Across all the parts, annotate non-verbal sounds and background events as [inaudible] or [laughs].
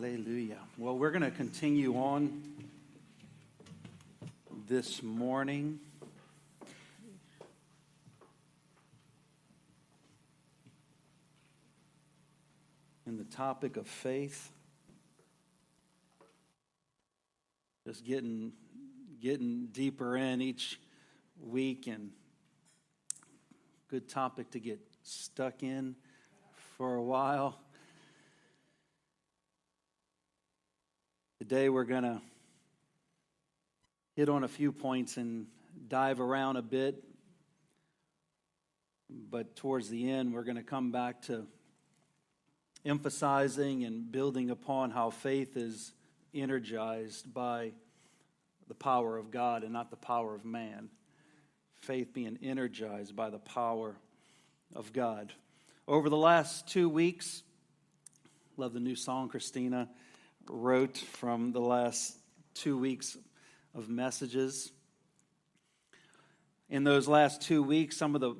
Hallelujah. Well, we're going to continue on this morning. In the topic of faith. Just getting getting deeper in each week and good topic to get stuck in for a while. Today we're going to hit on a few points and dive around a bit. But towards the end, we're going to come back to emphasizing and building upon how faith is energized by the power of God and not the power of man. Faith being energized by the power of God. Over the last two weeks, love the new song, Christina wrote from the last two weeks of messages. In those last two weeks, some of the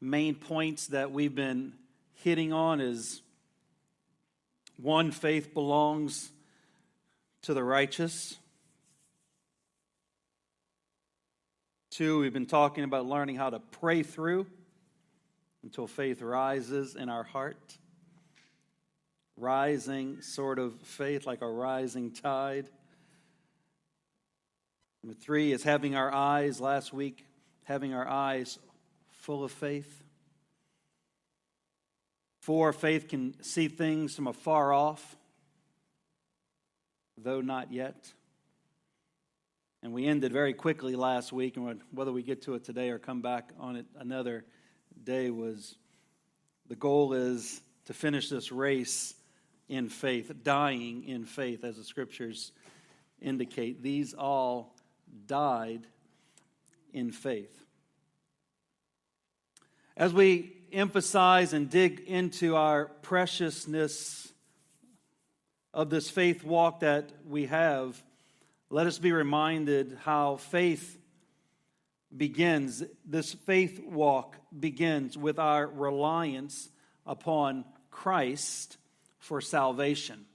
main points that we've been hitting on is one, faith belongs to the righteous. Two, we've been talking about learning how to pray through until faith rises in our heart rising sort of faith, like a rising tide. Number three is having our eyes, last week, having our eyes full of faith. Four, faith can see things from afar off, though not yet. And we ended very quickly last week, and whether we get to it today or come back on it another day was the goal is to finish this race in faith, dying in faith, as the scriptures indicate. These all died in faith. As we emphasize and dig into our preciousness of this faith walk that we have, let us be reminded how faith begins. This faith walk begins with our reliance upon Christ for salvation.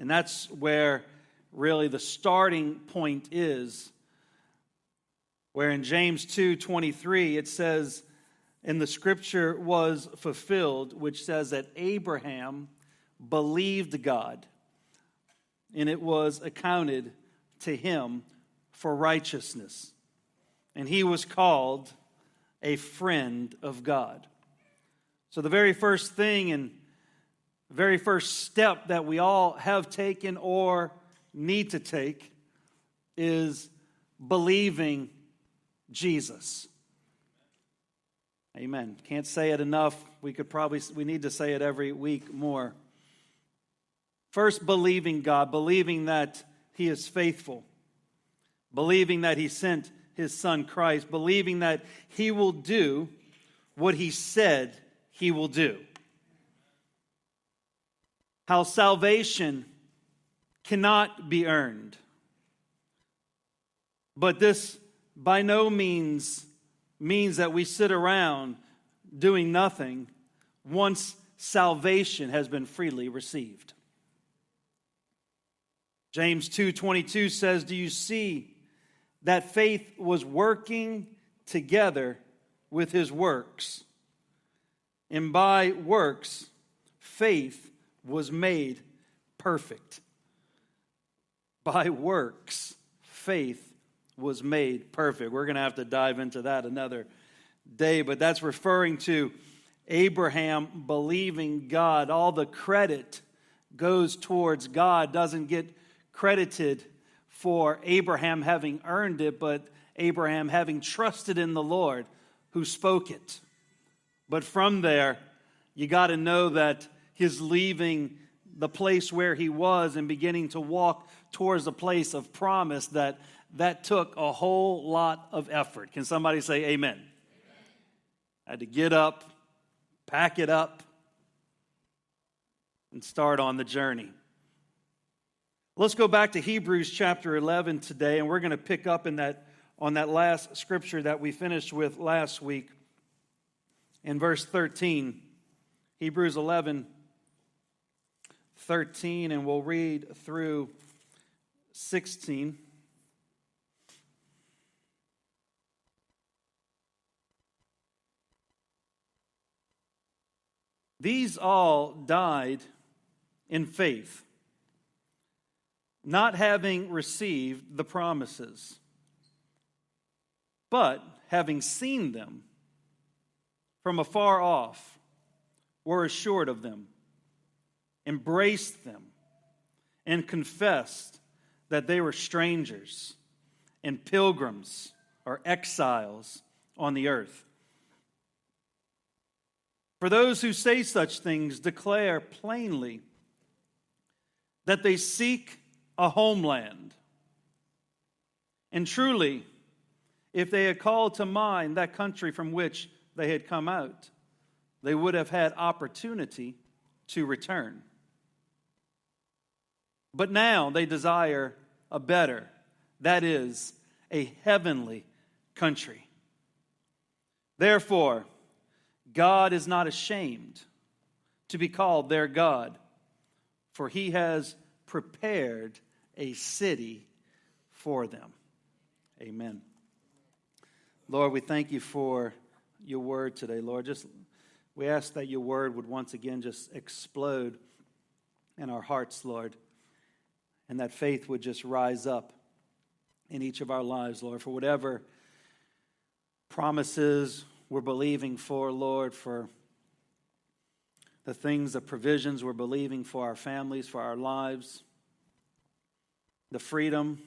And that's where really the starting point is where in James 2:23 it says and the scripture was fulfilled which says that Abraham believed God and it was accounted to him for righteousness and he was called a friend of God. So the very first thing in very first step that we all have taken or need to take is believing Jesus. Amen. Can't say it enough. We could probably we need to say it every week more. First believing God, believing that he is faithful. Believing that he sent his son Christ, believing that he will do what he said he will do how salvation cannot be earned. But this by no means means that we sit around doing nothing once salvation has been freely received. James 2:22 says, "Do you see that faith was working together with his works? And by works, faith was made perfect. By works, faith was made perfect. We're going to have to dive into that another day, but that's referring to Abraham believing God. All the credit goes towards God, doesn't get credited for Abraham having earned it, but Abraham having trusted in the Lord who spoke it. But from there, you got to know that his leaving the place where he was and beginning to walk towards the place of promise that that took a whole lot of effort. Can somebody say amen? amen? I had to get up, pack it up, and start on the journey. Let's go back to Hebrews chapter 11 today, and we're going to pick up in that on that last scripture that we finished with last week in verse 13. Hebrews 11 13, and we'll read through 16. These all died in faith, not having received the promises, but having seen them from afar off, were assured of them, embraced them, and confessed that they were strangers and pilgrims or exiles on the earth. For those who say such things declare plainly that they seek a homeland. And truly, if they had called to mind that country from which they had come out, they would have had opportunity to return. But now they desire a better, that is, a heavenly country. Therefore, God is not ashamed to be called their God, for he has prepared a city for them. Amen. Lord, we thank you for your word today, Lord. Just we ask that your word would once again just explode in our hearts, Lord, and that faith would just rise up in each of our lives, Lord, for whatever promises we're believing for, Lord, for the things, the provisions we're believing for our families, for our lives, the freedom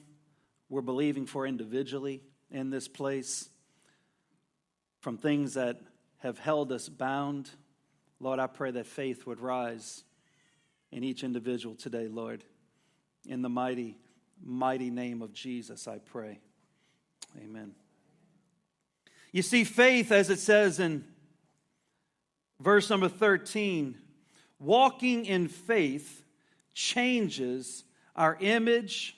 we're believing for individually in this place, from things that have held us bound. Lord, I pray that faith would rise in each individual today, Lord. In the mighty, mighty name of Jesus, I pray. Amen. You see, faith, as it says in verse number 13, walking in faith changes our image,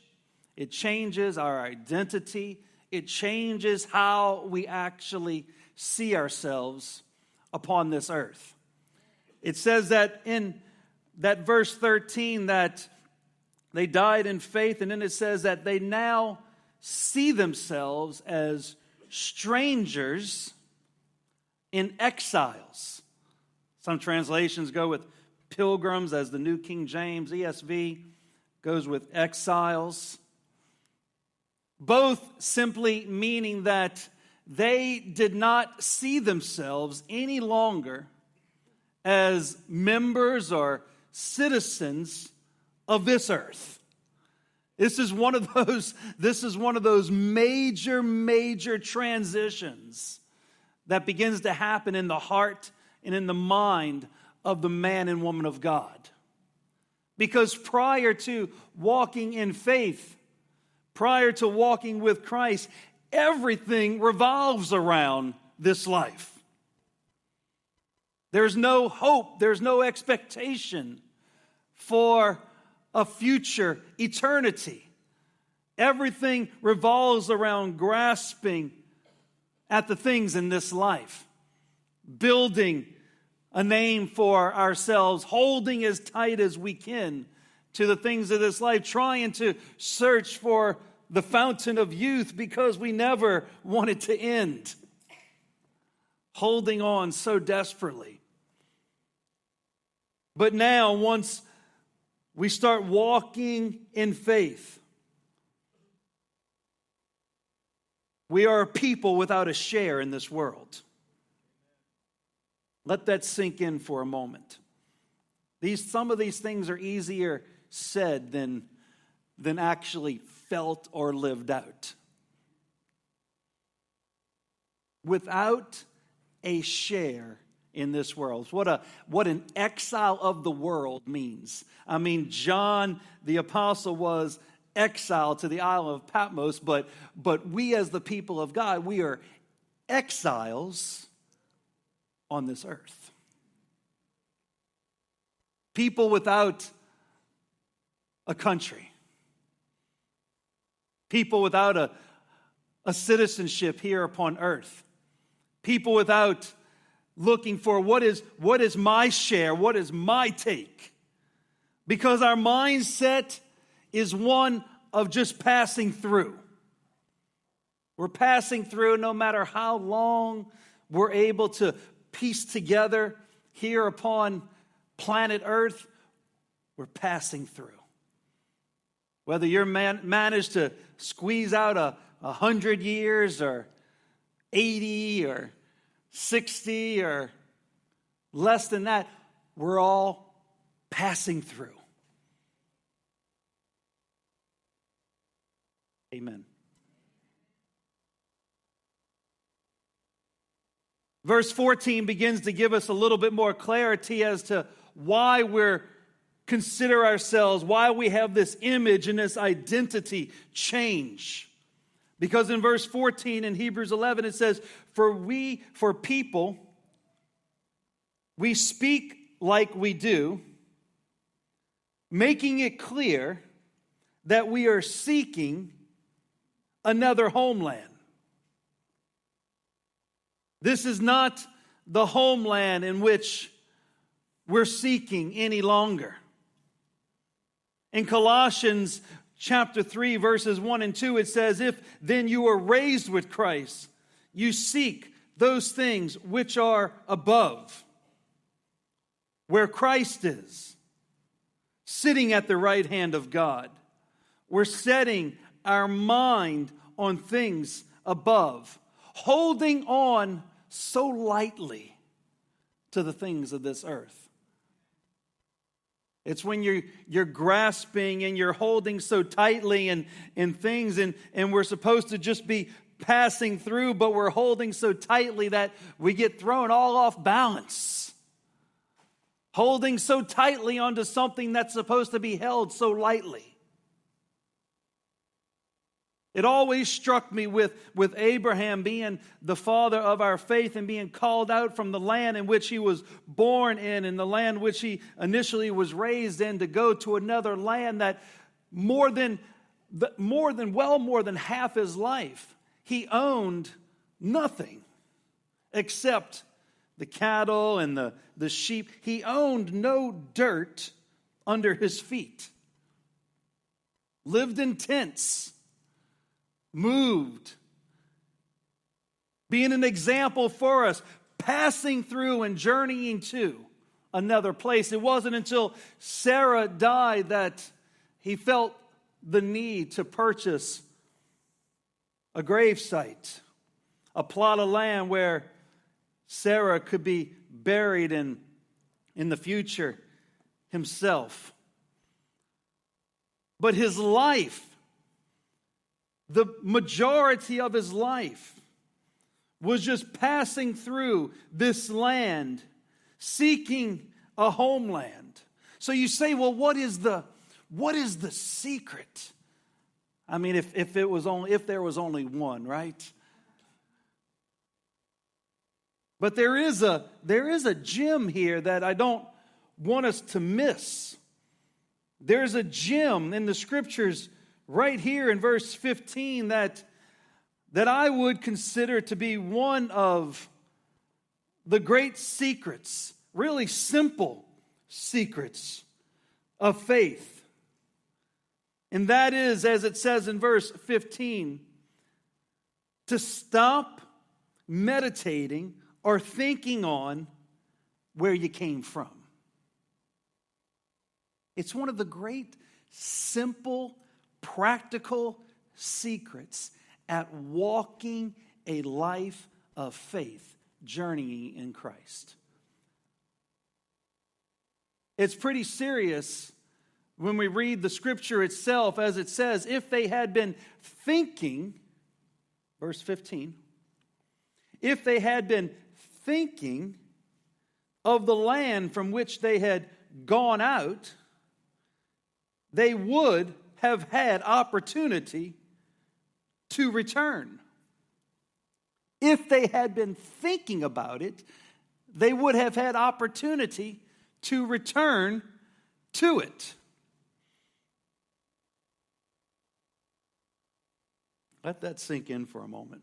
it changes our identity, it changes how we actually see ourselves upon this earth. It says that in that verse 13 that they died in faith, and then it says that they now see themselves as strangers in exiles. Some translations go with pilgrims, as the New King James ESV goes with exiles. Both simply meaning that they did not see themselves any longer as members or citizens of this earth. This is one of [laughs] those, this is one of those major, major transitions that begins to happen in the heart and in the mind of the man and woman of God. Because prior to walking in faith, prior to walking with Christ, everything revolves around this life. There's no hope, there's no expectation for a future eternity. Everything revolves around grasping at the things in this life, building a name for ourselves, holding as tight as we can to the things of this life, trying to search for the fountain of youth because we never want it to end, holding on so desperately. But now, once we start walking in faith. We are a people without a share in this world. Let that sink in for a moment. These, some of these things are easier said than, than actually felt or lived out. Without a share in this world. What, a, what an exile of the world means. I mean, John the Apostle was exiled to the island of Patmos, but, but we as the people of God, we are exiles on this earth. People without a country. People without a, a citizenship here upon earth. People without looking for what is, what is my share, what is my take. because our mindset is one of just passing through. We're passing through no matter how long we're able to piece together here upon planet Earth, we're passing through. Whether you're man, managed to squeeze out a, a hundred years or 80 or 60 or less than that, we're all passing through. Amen. Verse 14 begins to give us a little bit more clarity as to why we're consider ourselves, why we have this image and this identity change. Because in verse 14 in Hebrews 11 it says, "For we for people we speak like we do, making it clear that we are seeking another homeland." This is not the homeland in which we're seeking any longer. In Colossians chapter 3, verses 1 and 2, it says, If then you are raised with Christ, you seek those things which are above, where Christ is, sitting at the right hand of God. We're setting our mind on things above, holding on so lightly to the things of this earth. It's when you're, you're grasping and you're holding so tightly and, in things, and, and we're supposed to just be passing through, but we're holding so tightly that we get thrown all off balance. Holding so tightly onto something that's supposed to be held so lightly. It always struck me with, with Abraham being the father of our faith and being called out from the land in which he was born in and the land which he initially was raised in to go to another land that more than, more than well more than half his life he owned nothing except the cattle and the, the sheep. He owned no dirt under his feet, lived in tents moved, being an example for us, passing through and journeying to another place. It wasn't until Sarah died that he felt the need to purchase a grave site, a plot of land where Sarah could be buried in, in the future himself. But his life the majority of his life was just passing through this land, seeking a homeland. So you say, well, what is the what is the secret? I mean, if, if it was only if there was only one, right? But there is a there is a gem here that I don't want us to miss. There's a gem in the scriptures right here in verse 15 that, that I would consider to be one of the great secrets, really simple secrets of faith. And that is, as it says in verse 15, to stop meditating or thinking on where you came from. It's one of the great, simple practical secrets at walking a life of faith, journeying in Christ. It's pretty serious when we read the scripture itself, as it says, if they had been thinking, verse 15, if they had been thinking of the land from which they had gone out, they would have had opportunity to return. If they had been thinking about it, they would have had opportunity to return to it. Let that sink in for a moment.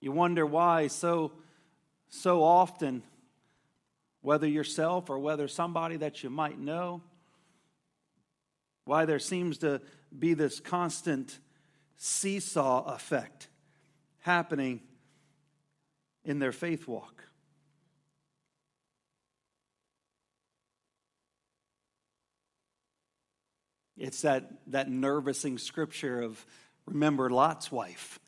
You wonder why so so often whether yourself or whether somebody that you might know. Why there seems to be this constant seesaw effect happening in their faith walk. It's that, that nervousing scripture of remember Lot's wife.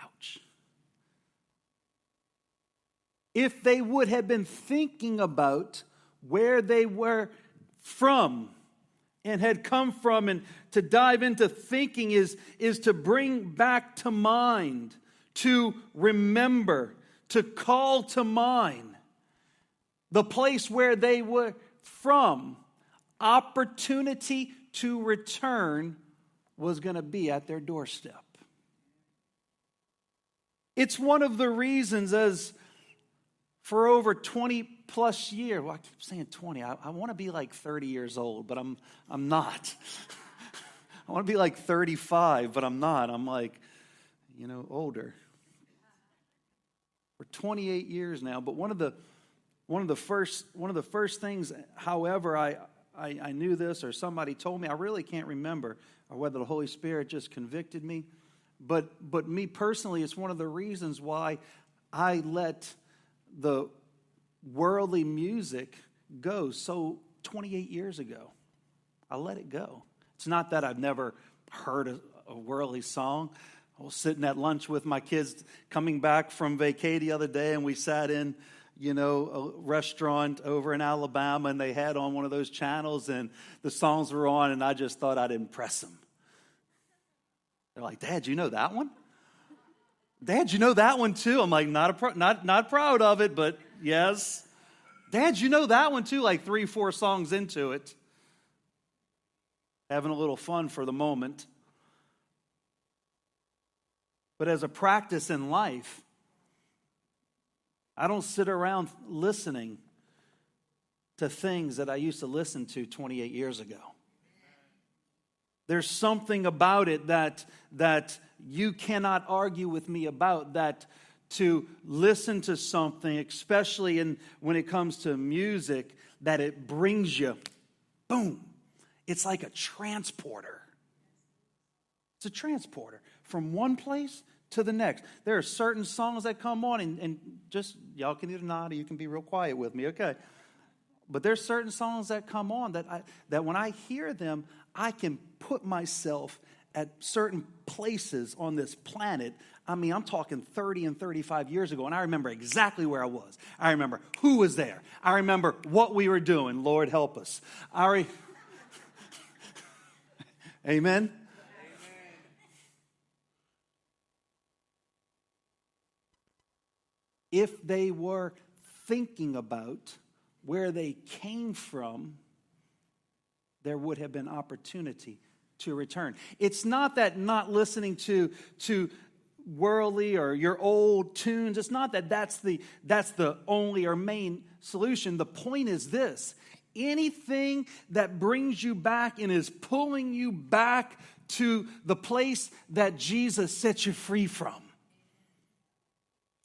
Ouch. If they would have been thinking about where they were from and had come from, and to dive into thinking is, is to bring back to mind, to remember, to call to mind the place where they were from opportunity to return was going to be at their doorstep. It's one of the reasons, as for over 20 plus years, well, I keep saying 20, I, I want to be like 30 years old, but I'm, I'm not. [laughs] I want to be like 35, but I'm not. I'm like, you know, older. For 28 years now, but one of the one of the first one of the first things, however, I I, I knew this or somebody told me. I really can't remember, or whether the Holy Spirit just convicted me. But, but me personally, it's one of the reasons why I let the worldly music go so 28 years ago. I let it go. It's not that I've never heard a, a worldly song. I was sitting at lunch with my kids coming back from vacay the other day, and we sat in you know, a restaurant over in Alabama and they had on one of those channels and the songs were on and I just thought I'd impress them. They're like, Dad, you know that one? Dad, you know that one too? I'm like, not, a pro- not, not proud of it, but yes. Dad, you know that one too? Like three, four songs into it. Having a little fun for the moment. But as a practice in life, I don't sit around listening to things that I used to listen to 28 years ago. There's something about it that, that you cannot argue with me about that to listen to something, especially in, when it comes to music, that it brings you, boom. It's like a transporter. It's a transporter from one place to the next. There are certain songs that come on, and, and just y'all can either nod or you can be real quiet with me, okay? But there's certain songs that come on that I, that when I hear them, I can put myself at certain places on this planet. I mean, I'm talking 30 and 35 years ago, and I remember exactly where I was. I remember who was there. I remember what we were doing. Lord help us. I re- [laughs] Amen. if they were thinking about where they came from, there would have been opportunity to return. It's not that not listening to, to worldly or your old tunes, it's not that that's the, that's the only or main solution. The point is this anything that brings you back and is pulling you back to the place that Jesus set you free from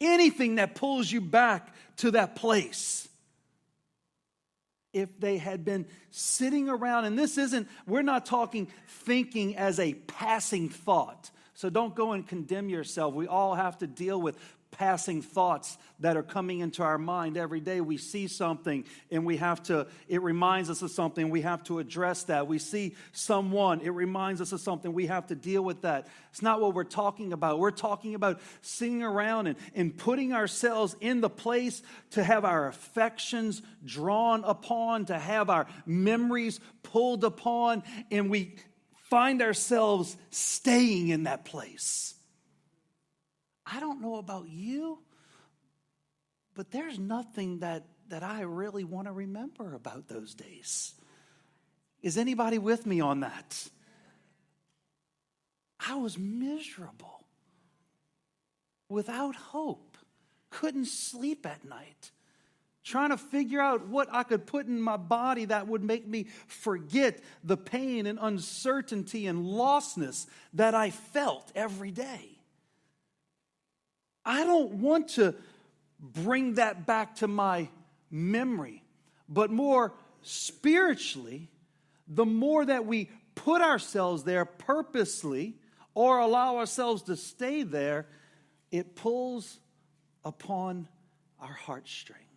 anything that pulls you back to that place. If they had been sitting around, and this isn't, we're not talking thinking as a passing thought. So don't go and condemn yourself. We all have to deal with passing thoughts that are coming into our mind every day. We see something and we have to, it reminds us of something, we have to address that. We see someone, it reminds us of something, we have to deal with that. It's not what we're talking about. We're talking about sitting around and, and putting ourselves in the place to have our affections drawn upon, to have our memories pulled upon, and we find ourselves staying in that place. I don't know about you, but there's nothing that, that I really want to remember about those days. Is anybody with me on that? I was miserable, without hope, couldn't sleep at night, trying to figure out what I could put in my body that would make me forget the pain and uncertainty and lostness that I felt every day. I don't want to bring that back to my memory. But more spiritually, the more that we put ourselves there purposely or allow ourselves to stay there, it pulls upon our heartstrings.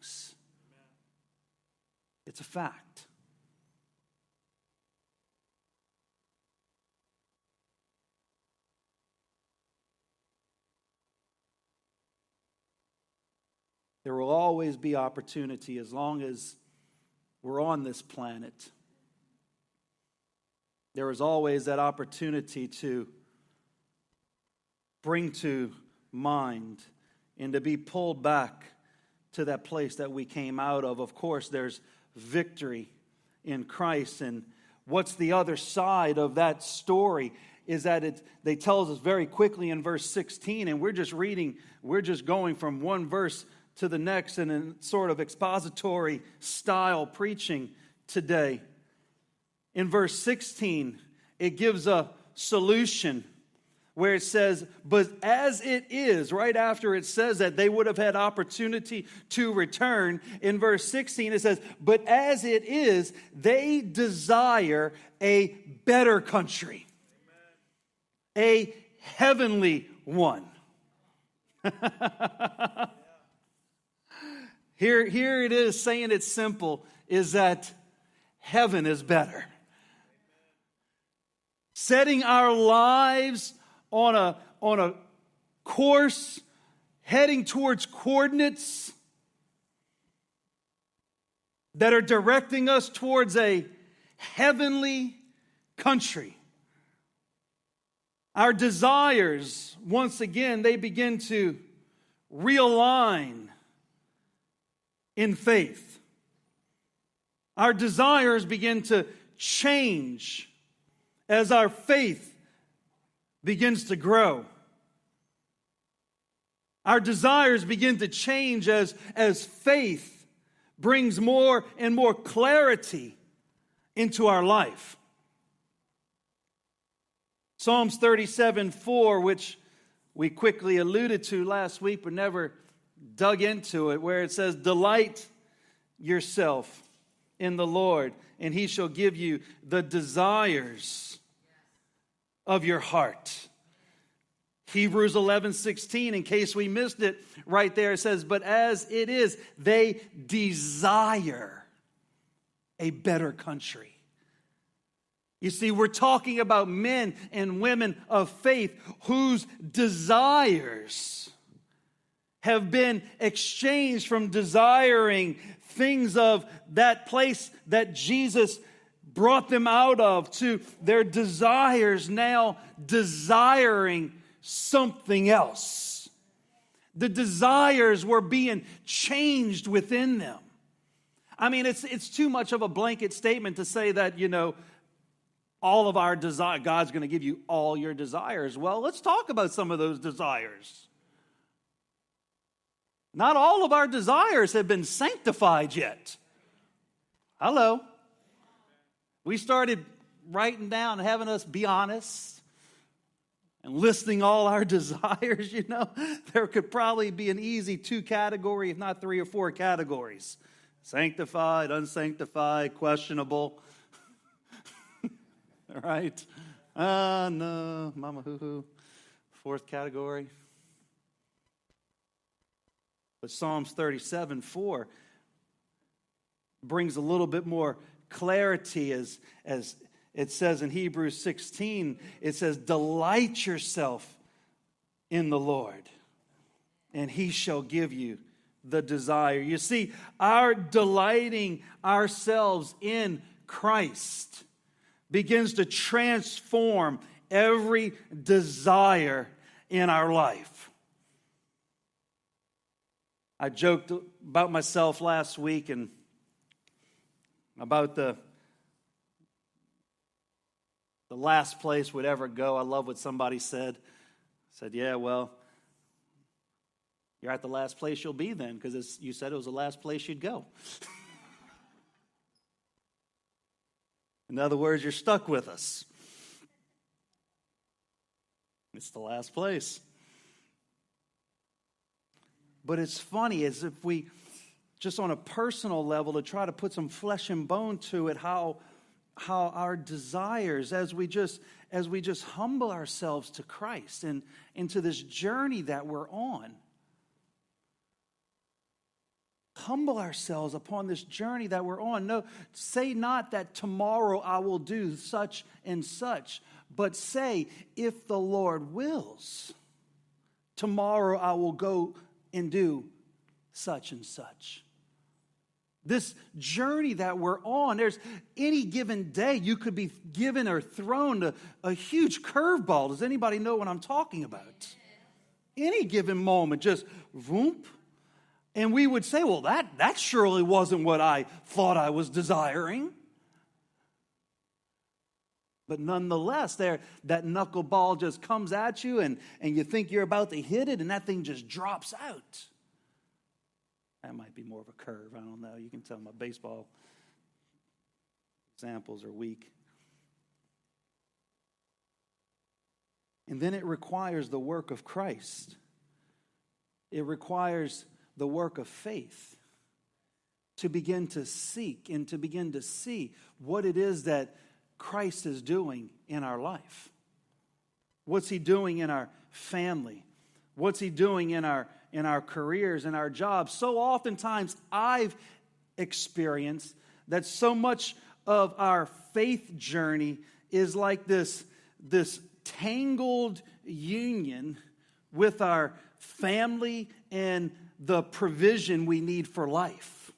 It's a fact. There will always be opportunity as long as we're on this planet. There is always that opportunity to bring to mind and to be pulled back to that place that we came out of. Of course, there's victory in Christ. And what's the other side of that story? Is that it they tells us very quickly in verse 16, and we're just reading, we're just going from one verse to the next in a sort of expository style preaching today. In verse 16, it gives a solution where it says, But as it is, right after it says that they would have had opportunity to return, in verse 16 it says, But as it is, they desire a better country, a heavenly one. [laughs] here, here it is saying it's simple is that heaven is better. Setting our lives on a, on a course heading towards coordinates that are directing us towards a heavenly country. Our desires, once again, they begin to realign in faith. Our desires begin to change as our faith begins to grow. Our desires begin to change as, as faith brings more and more clarity into our life. Psalms 37 4, which we quickly alluded to last week but never dug into it, where it says, Delight yourself in the Lord, and he shall give you the desires of your heart. Hebrews 11, 16, in case we missed it right there, it says, But as it is, they desire a better country. You see, we're talking about men and women of faith whose desires have been exchanged from desiring things of that place that Jesus brought them out of to their desires now desiring something else. The desires were being changed within them. I mean, it's, it's too much of a blanket statement to say that, you know, all of our desire, God's going to give you all your desires. Well, let's talk about some of those desires. Not all of our desires have been sanctified yet. Hello. We started writing down, having us be honest and listing all our [laughs] desires, you know, there could probably be an easy two category, if not three or four categories sanctified, unsanctified, questionable. [laughs] all right. Ah, uh, no, mama hoo hoo. Fourth category. But Psalms 37 4 brings a little bit more clarity as, as it says in Hebrews 16, it says, Delight yourself in the Lord, and he shall give you the desire. You see, our delighting ourselves in Christ begins to transform every desire in our life. I joked about myself last week and about the the last place would ever go. I love what somebody said. said, "Yeah, well, you're at the last place you'll be then, because you said it was the last place you'd go." [laughs] In other words, you're stuck with us. It's the last place. But it's funny as if we, just on a personal level, to try to put some flesh and bone to it, how how our desires as we just as we just humble ourselves to Christ and into this journey that we're on. Humble ourselves upon this journey that we're on. No say not that tomorrow I will do such and such but say if the Lord wills tomorrow I will go and do such and such this journey that we're on, there's any given day you could be given or thrown a, a huge curveball. Does anybody know what I'm talking about? Any given moment, just voomp. And we would say, well, that, that surely wasn't what I thought I was desiring. But nonetheless, there that knuckleball just comes at you and, and you think you're about to hit it, and that thing just drops out. That might be more of a curve. I don't know. You can tell my baseball examples are weak. And then it requires the work of Christ. It requires the work of faith to begin to seek and to begin to see what it is that Christ is doing in our life. What's he doing in our family? What's he doing in our in our careers and our jobs. So oftentimes I've experienced that so much of our faith journey is like this, this tangled union with our family and the provision we need for life.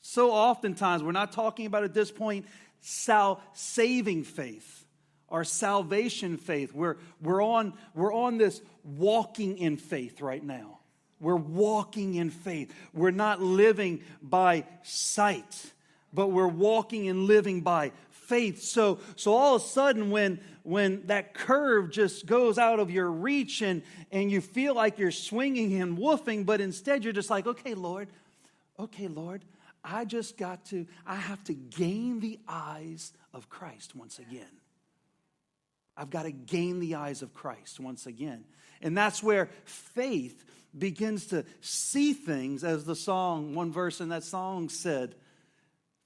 So oftentimes, we're not talking about at this point sal- saving faith our salvation faith. We're, we're, on, we're on this walking in faith right now. We're walking in faith. We're not living by sight, but we're walking and living by faith. So, so all of a sudden, when, when that curve just goes out of your reach and, and you feel like you're swinging and woofing, but instead you're just like, okay, Lord, okay, Lord, I just got to, I have to gain the eyes of Christ once again. I've got to gain the eyes of Christ once again. And that's where faith begins to see things, as the song, one verse in that song said,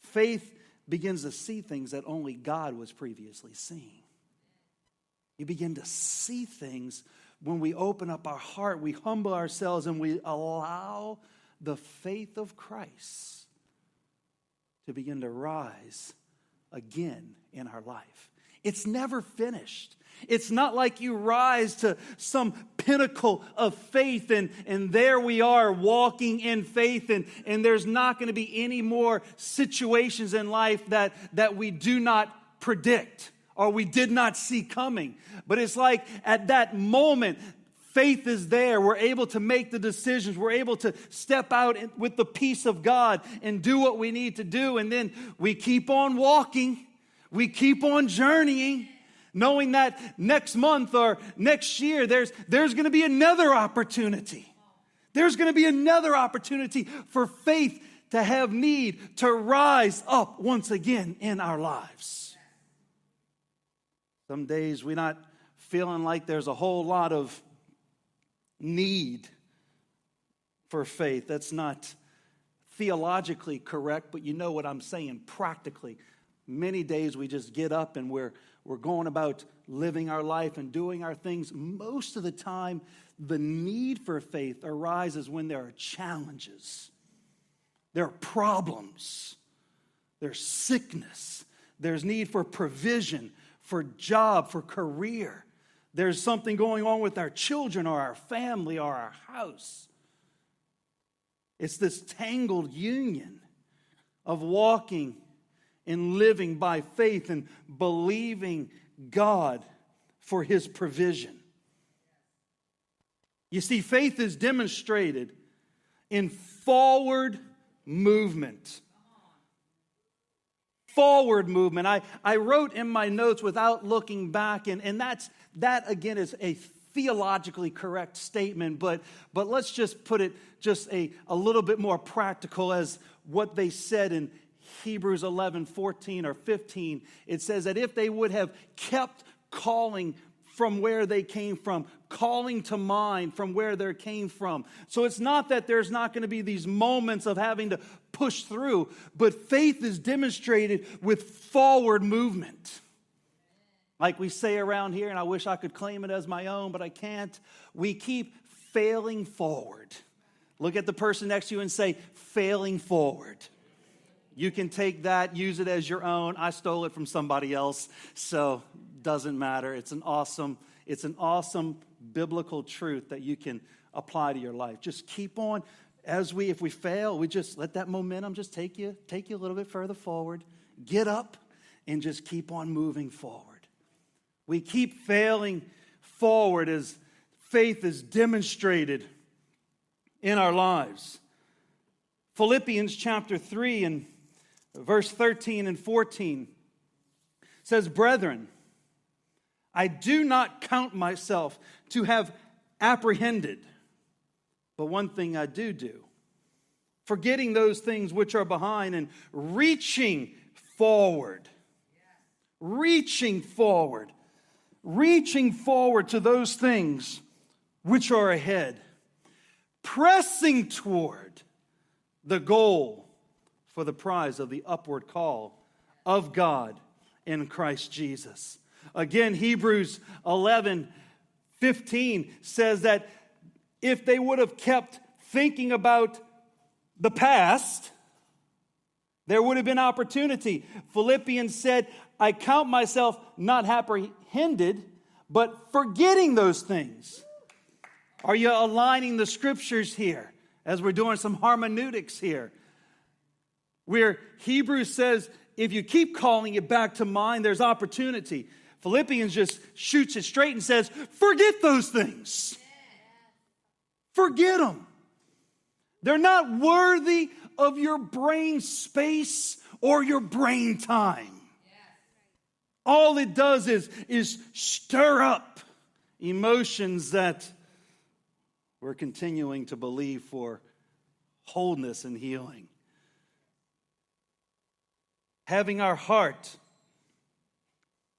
faith begins to see things that only God was previously seeing. You begin to see things when we open up our heart, we humble ourselves, and we allow the faith of Christ to begin to rise again in our life. It's never finished. It's not like you rise to some pinnacle of faith and, and there we are walking in faith and, and there's not going to be any more situations in life that, that we do not predict or we did not see coming. But it's like at that moment, faith is there. We're able to make the decisions. We're able to step out with the peace of God and do what we need to do. And then we keep on walking. We keep on journeying knowing that next month or next year there's, there's going to be another opportunity. There's going to be another opportunity for faith to have need to rise up once again in our lives. Some days we're not feeling like there's a whole lot of need for faith. That's not theologically correct, but you know what I'm saying practically. Many days we just get up and we're we're going about living our life and doing our things, most of the time, the need for faith arises when there are challenges, there are problems, there's sickness, there's need for provision, for job, for career. There's something going on with our children or our family or our house. It's this tangled union of walking in living by faith and believing God for his provision. You see, faith is demonstrated in forward movement. Forward movement. I, I wrote in my notes without looking back, and, and that's that again is a theologically correct statement, but, but let's just put it just a, a little bit more practical as what they said in, Hebrews 11, 14 or 15, it says that if they would have kept calling from where they came from, calling to mind from where they came from. So it's not that there's not going to be these moments of having to push through, but faith is demonstrated with forward movement. Like we say around here, and I wish I could claim it as my own, but I can't. We keep failing forward. Look at the person next to you and say, failing forward. You can take that, use it as your own. I stole it from somebody else, so doesn't matter. It's an awesome, it's an awesome biblical truth that you can apply to your life. Just keep on as we if we fail, we just let that momentum just take you take you a little bit further forward. Get up and just keep on moving forward. We keep failing forward as faith is demonstrated in our lives. Philippians chapter 3 and verse 13 and 14 says, Brethren, I do not count myself to have apprehended, but one thing I do do, forgetting those things which are behind and reaching forward. Reaching forward. Reaching forward to those things which are ahead. Pressing toward the goal for the prize of the upward call of God in Christ Jesus. Again, Hebrews 11 15 says that if they would have kept thinking about the past, there would have been opportunity. Philippians said, I count myself not apprehended, but forgetting those things. Are you aligning the scriptures here as we're doing some hermeneutics here? Where Hebrews says, if you keep calling it back to mind, there's opportunity. Philippians just shoots it straight and says, forget those things. Forget them. They're not worthy of your brain space or your brain time. All it does is, is stir up emotions that we're continuing to believe for wholeness and healing. Having our heart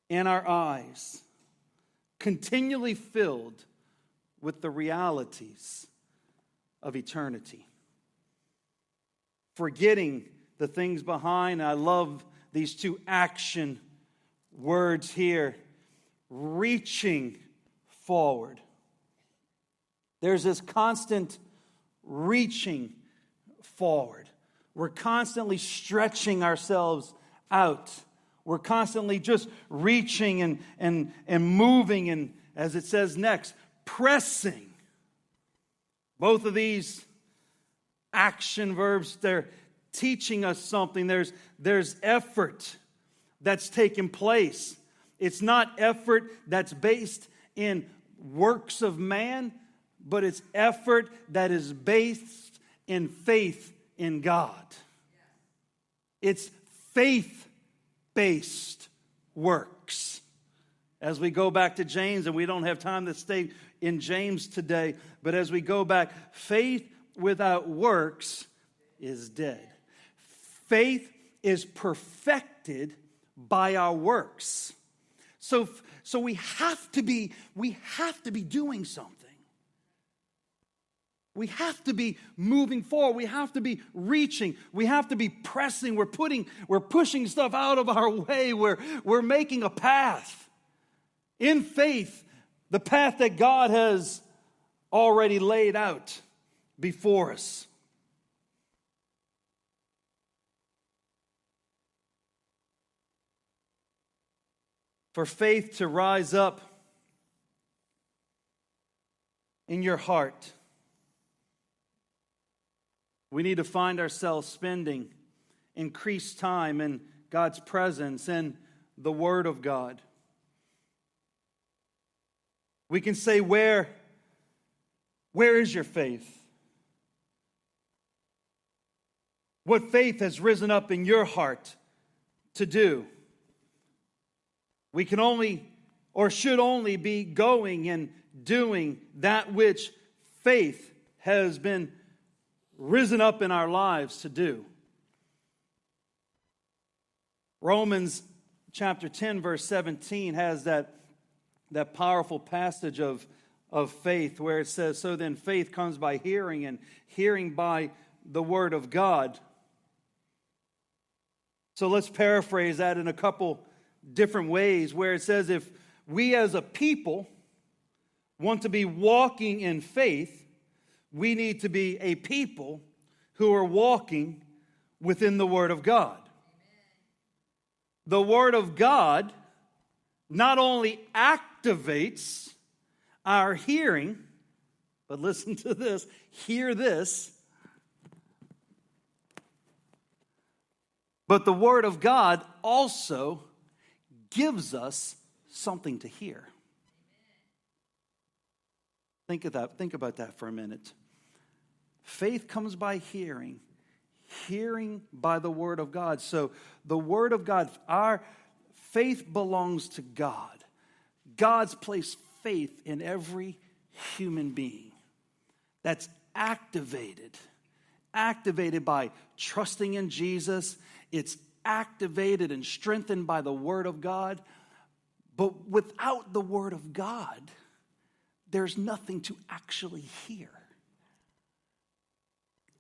and our eyes continually filled with the realities of eternity. Forgetting the things behind. I love these two action words here reaching forward. There's this constant reaching forward. We're constantly stretching ourselves out. We're constantly just reaching and, and, and moving, and as it says next, pressing. Both of these action verbs, they're teaching us something. There's, there's effort that's taken place. It's not effort that's based in works of man, but it's effort that is based in faith in God. It's faith based works. As we go back to James, and we don't have time to stay in James today, but as we go back, faith without works is dead. Faith is perfected by our works. So, so we have to be, we have to be doing something. We have to be moving forward. We have to be reaching. We have to be pressing. We're putting, we're pushing stuff out of our way. We're, we're making a path in faith, the path that God has already laid out before us. For faith to rise up in your heart we need to find ourselves spending increased time in God's presence and the Word of God. We can say, Where, where is your faith? What faith has risen up in your heart to do? We can only or should only be going and doing that which faith has been risen up in our lives to do. Romans chapter 10, verse 17 has that that powerful passage of, of faith where it says, So then faith comes by hearing, and hearing by the word of God. So let's paraphrase that in a couple different ways where it says, If we as a people want to be walking in faith, we need to be a people who are walking within the Word of God. The Word of God not only activates our hearing, but listen to this, hear this. But the Word of God also gives us something to hear. Think of that. Think about that for a minute. Faith comes by hearing, hearing by the word of God. So the word of God, our faith belongs to God. God's placed faith in every human being. That's activated. Activated by trusting in Jesus. It's activated and strengthened by the Word of God. But without the Word of God, there's nothing to actually hear.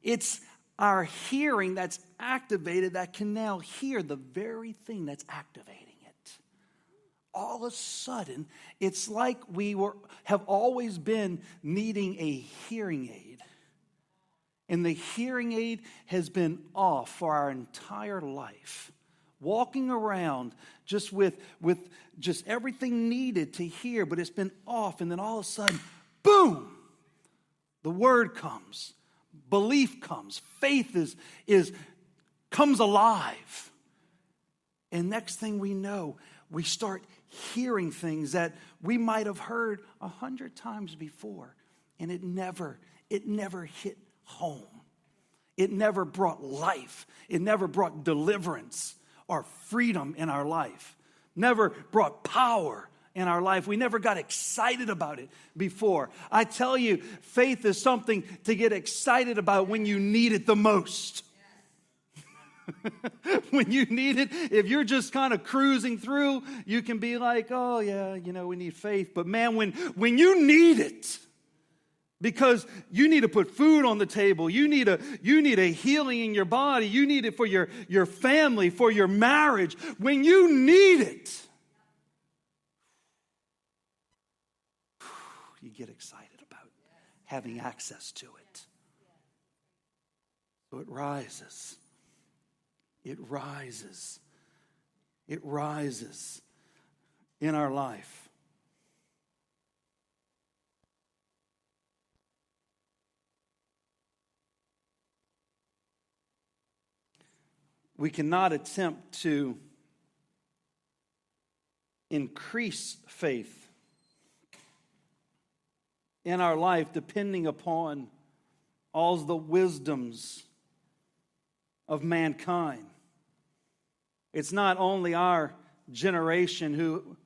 It's our hearing that's activated that can now hear the very thing that's activating it. All of a sudden, it's like we were, have always been needing a hearing aid. And the hearing aid has been off for our entire life. Walking around just with, with just everything needed to hear, but it's been off. And then all of a sudden, boom, the word comes belief comes, faith is, is comes alive. And next thing we know, we start hearing things that we might have heard a hundred times before, and it never, it never hit home. It never brought life. It never brought deliverance or freedom in our life. Never brought power in our life. We never got excited about it before. I tell you, faith is something to get excited about when you need it the most. [laughs] when you need it, if you're just kind of cruising through, you can be like, oh, yeah, you know, we need faith. But man, when, when you need it, because you need to put food on the table you need a you need a healing in your body you need it for your your family for your marriage when you need it you get excited about having access to it. So it rises. It rises. It rises in our life. We cannot attempt to increase faith in our life depending upon all the wisdoms of mankind. It's not only our generation who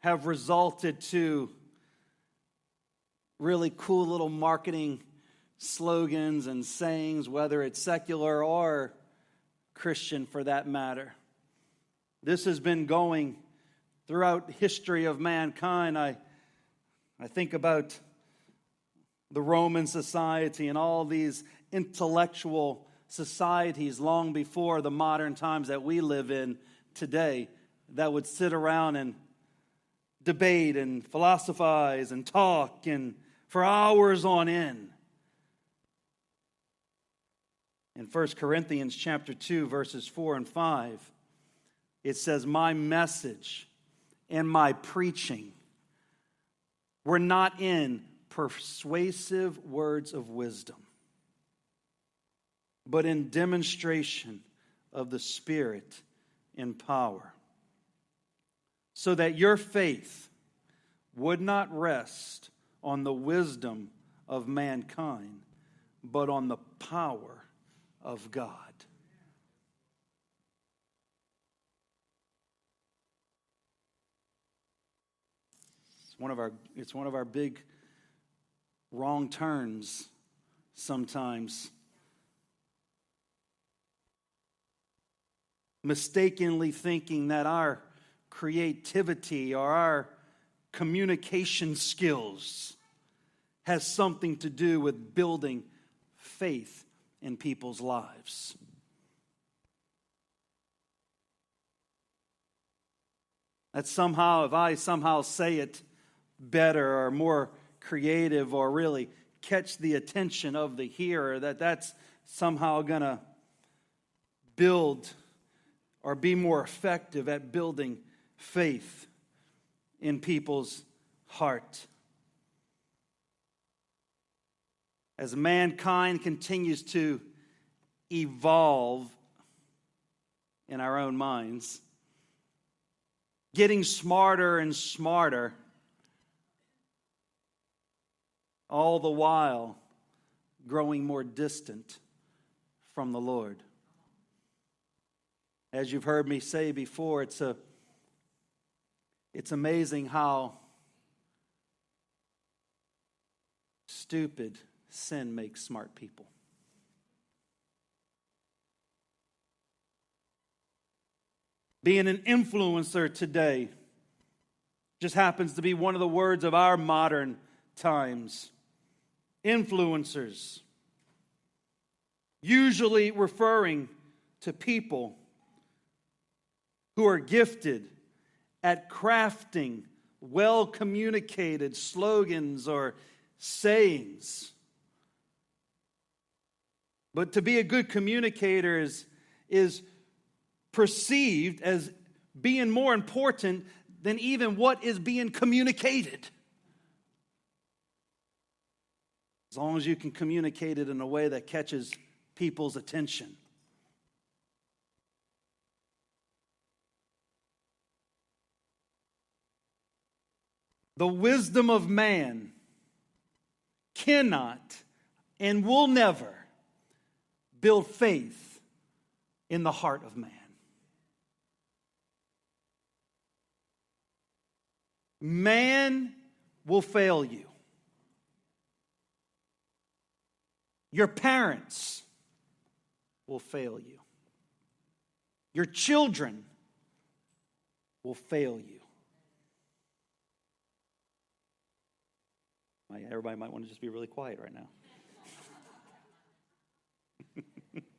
have resulted to really cool little marketing slogans and sayings, whether it's secular or Christian for that matter. This has been going throughout history of mankind. I, I think about the Roman society and all these intellectual societies long before the modern times that we live in today that would sit around and debate and philosophize and talk and for hours on end. In 1 Corinthians chapter 2 verses 4 and 5 it says my message and my preaching were not in persuasive words of wisdom, but in demonstration of the Spirit in power, so that your faith would not rest on the wisdom of mankind, but on the power of God. It's one of our, it's one of our big wrong turns sometimes. Mistakenly thinking that our creativity or our communication skills has something to do with building faith in people's lives. That somehow, if I somehow say it better or more creative or really catch the attention of the hearer, that that's somehow going to build or be more effective at building faith in people's heart. As mankind continues to evolve in our own minds, getting smarter and smarter, all the while growing more distant from the Lord. As you've heard me say before, it's, a, it's amazing how stupid sin makes smart people. Being an influencer today just happens to be one of the words of our modern times. Influencers, usually referring to people who are gifted at crafting well communicated slogans or sayings. But to be a good communicator is, is perceived as being more important than even what is being communicated. As long as you can communicate it in a way that catches people's attention. The wisdom of man cannot and will never build faith in the heart of man. Man will fail you. Your parents will fail you. Your children will fail you. Everybody might want to just be really quiet right now.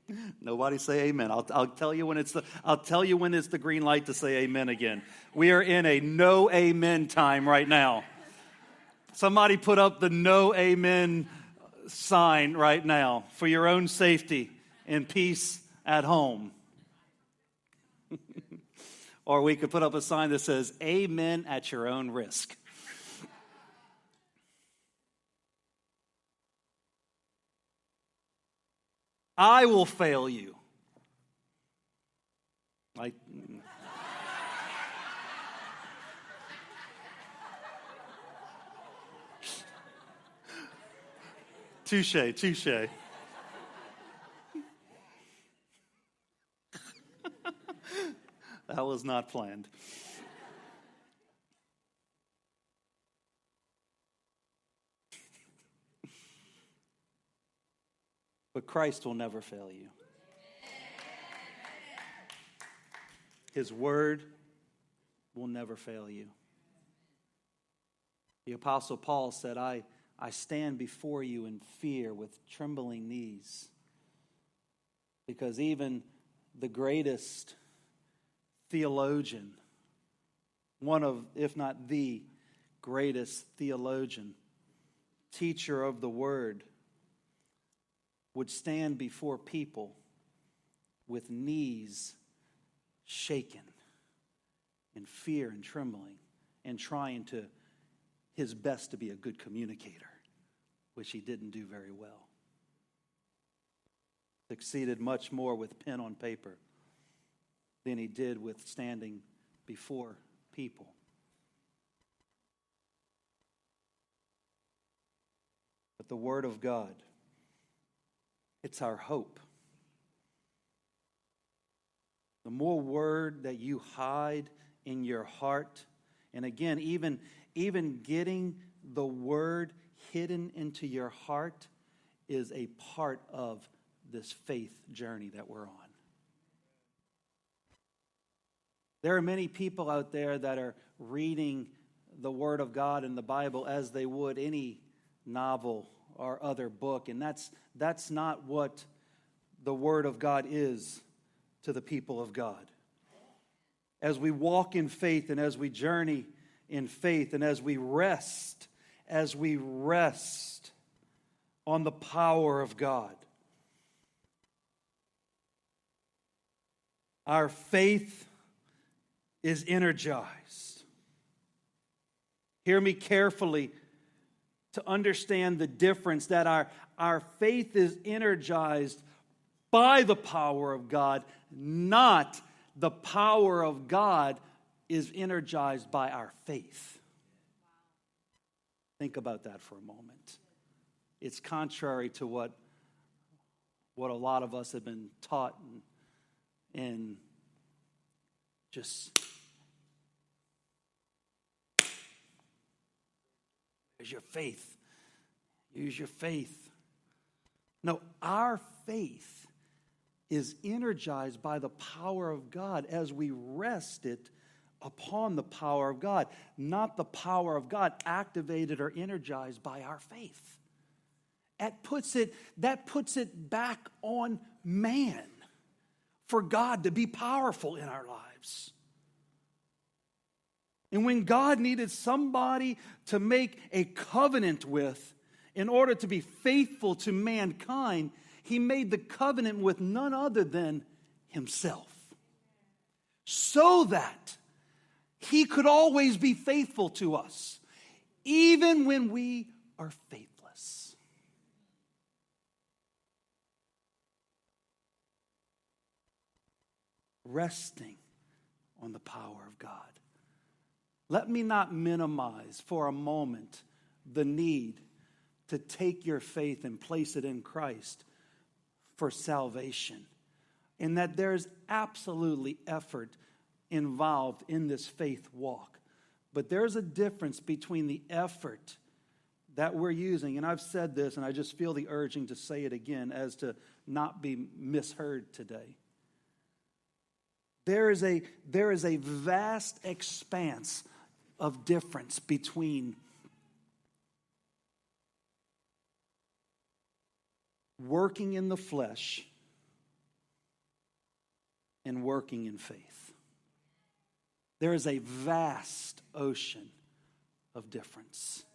[laughs] Nobody say amen. I'll, I'll, tell you when it's the I'll tell you when it's the green light to say amen again. We are in a no amen time right now. Somebody put up the no amen sign right now for your own safety and peace at home. [laughs] or we could put up a sign that says amen at your own risk. I will fail you. I. touche, touche. that was not planned. But Christ will never fail you. His word will never fail you. The Apostle Paul said, I, I stand before you in fear with trembling knees. Because even the greatest theologian, one of, if not the greatest theologian, teacher of the word, would stand before people with knees shaken in fear and trembling and trying to his best to be a good communicator, which he didn't do very well. Succeeded much more with pen on paper than he did with standing before people. But the Word of God it's our hope. The more word that you hide in your heart, and again, even, even getting the word hidden into your heart is a part of this faith journey that we're on. There are many people out there that are reading the Word of God and the Bible as they would any novel or other book. And that's, that's not what the Word of God is to the people of God. As we walk in faith and as we journey in faith and as we rest, as we rest on the power of God, our faith is energized. Hear me carefully to understand the difference that our, our faith is energized by the power of God, not the power of God is energized by our faith. Think about that for a moment. It's contrary to what, what a lot of us have been taught and, and just Use your faith. Use your faith. No, our faith is energized by the power of God as we rest it upon the power of God, not the power of God activated or energized by our faith. That puts it, that puts it back on man for God to be powerful in our lives. And when God needed somebody to make a covenant with in order to be faithful to mankind, he made the covenant with none other than himself. So that he could always be faithful to us, even when we are faithless. Resting on the power of God. Let me not minimize for a moment the need to take your faith and place it in Christ for salvation. And that there's absolutely effort involved in this faith walk. But there's a difference between the effort that we're using, and I've said this, and I just feel the urging to say it again as to not be misheard today. There is a, there is a vast expanse of difference between working in the flesh and working in faith. There is a vast ocean of difference.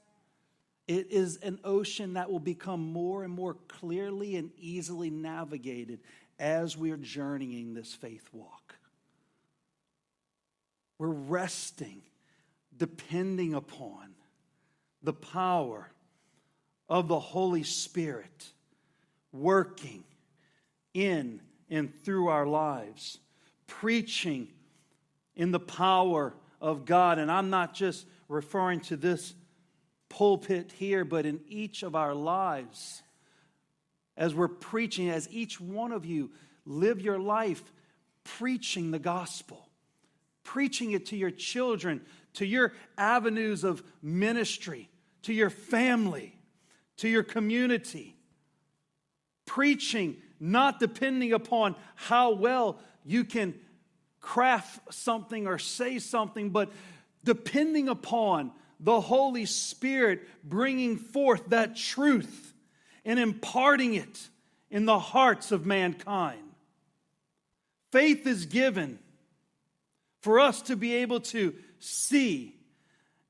It is an ocean that will become more and more clearly and easily navigated as we're journeying this faith walk. We're resting depending upon the power of the Holy Spirit working in and through our lives, preaching in the power of God. And I'm not just referring to this pulpit here, but in each of our lives. As we're preaching, as each one of you live your life preaching the gospel, preaching it to your children, to your avenues of ministry, to your family, to your community. Preaching, not depending upon how well you can craft something or say something, but depending upon the Holy Spirit bringing forth that truth and imparting it in the hearts of mankind. Faith is given for us to be able to see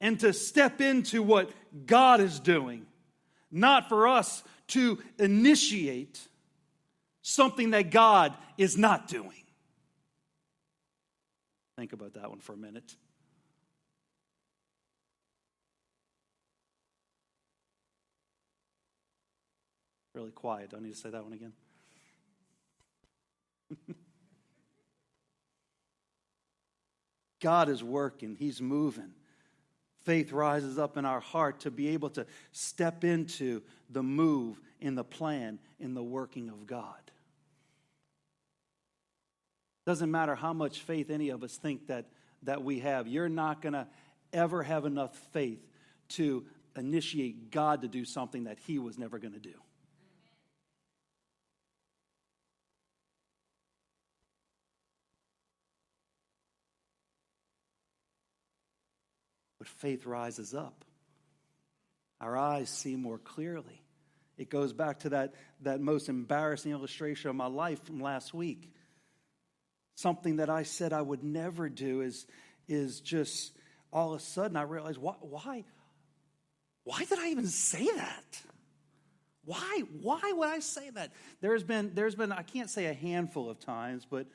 and to step into what God is doing, not for us to initiate something that God is not doing. Think about that one for a minute. Really quiet. Do I need to say that one again? [laughs] God is working, He's moving. Faith rises up in our heart to be able to step into the move, in the plan, in the working of God. Doesn't matter how much faith any of us think that, that we have, you're not going to ever have enough faith to initiate God to do something that He was never going to do. but faith rises up. Our eyes see more clearly. It goes back to that, that most embarrassing illustration of my life from last week. Something that I said I would never do is, is just all of a sudden I realized why, why, why did I even say that? Why, why would I say that? There's been, there's been, I can't say a handful of times, but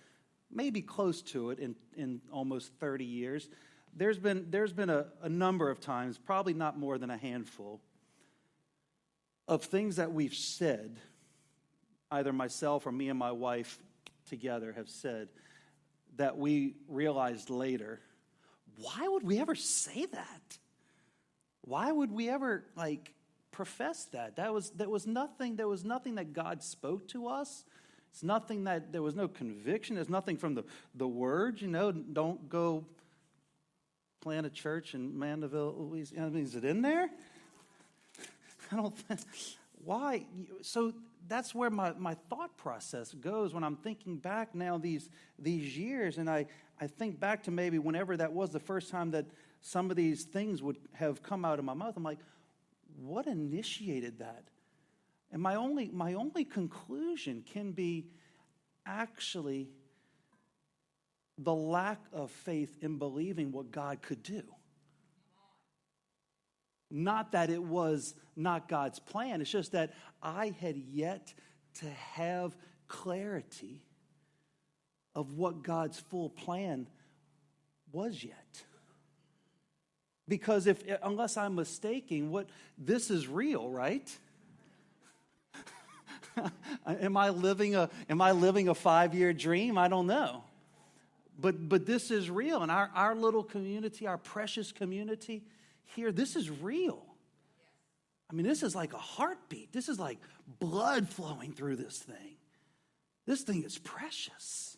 maybe close to it in, in almost 30 years. There's been, there's been a, a number of times, probably not more than a handful, of things that we've said, either myself or me and my wife together have said, that we realized later, why would we ever say that? Why would we ever like profess that? That was that was nothing, there was nothing that God spoke to us. It's nothing that there was no conviction. There's nothing from the, the word, you know, don't go plant a church in Mandeville, Louisiana. Is it in there? [laughs] I don't think. Why? So that's where my, my thought process goes when I'm thinking back now these, these years. And I, I think back to maybe whenever that was the first time that some of these things would have come out of my mouth. I'm like, what initiated that? And my only, my only conclusion can be actually the lack of faith in believing what God could do. Not that it was not God's plan, it's just that I had yet to have clarity of what God's full plan was yet. Because if unless I'm mistaken, what this is real, right? [laughs] am I living a am I living a five-year dream? I don't know. But but this is real. And our, our little community, our precious community here, this is real. I mean, this is like a heartbeat. This is like blood flowing through this thing. This thing is precious.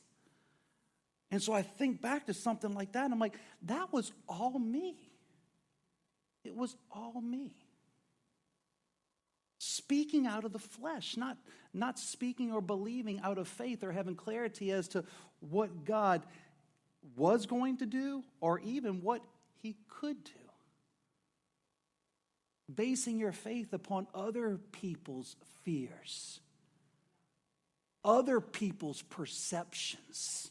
And so I think back to something like that, and I'm like, that was all me. It was all me. Speaking out of the flesh, not, not speaking or believing out of faith or having clarity as to what God was going to do or even what he could do. Basing your faith upon other people's fears, other people's perceptions,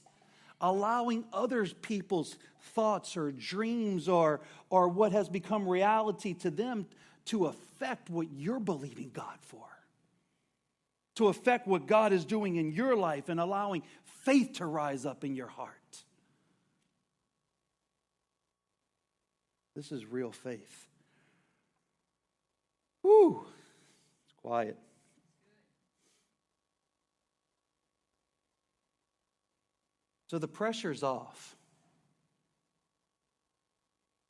allowing other people's thoughts or dreams or, or what has become reality to them to affect what you're believing God for, to affect what God is doing in your life and allowing faith to rise up in your heart. This is real faith. Whew, it's quiet. So the pressure's off.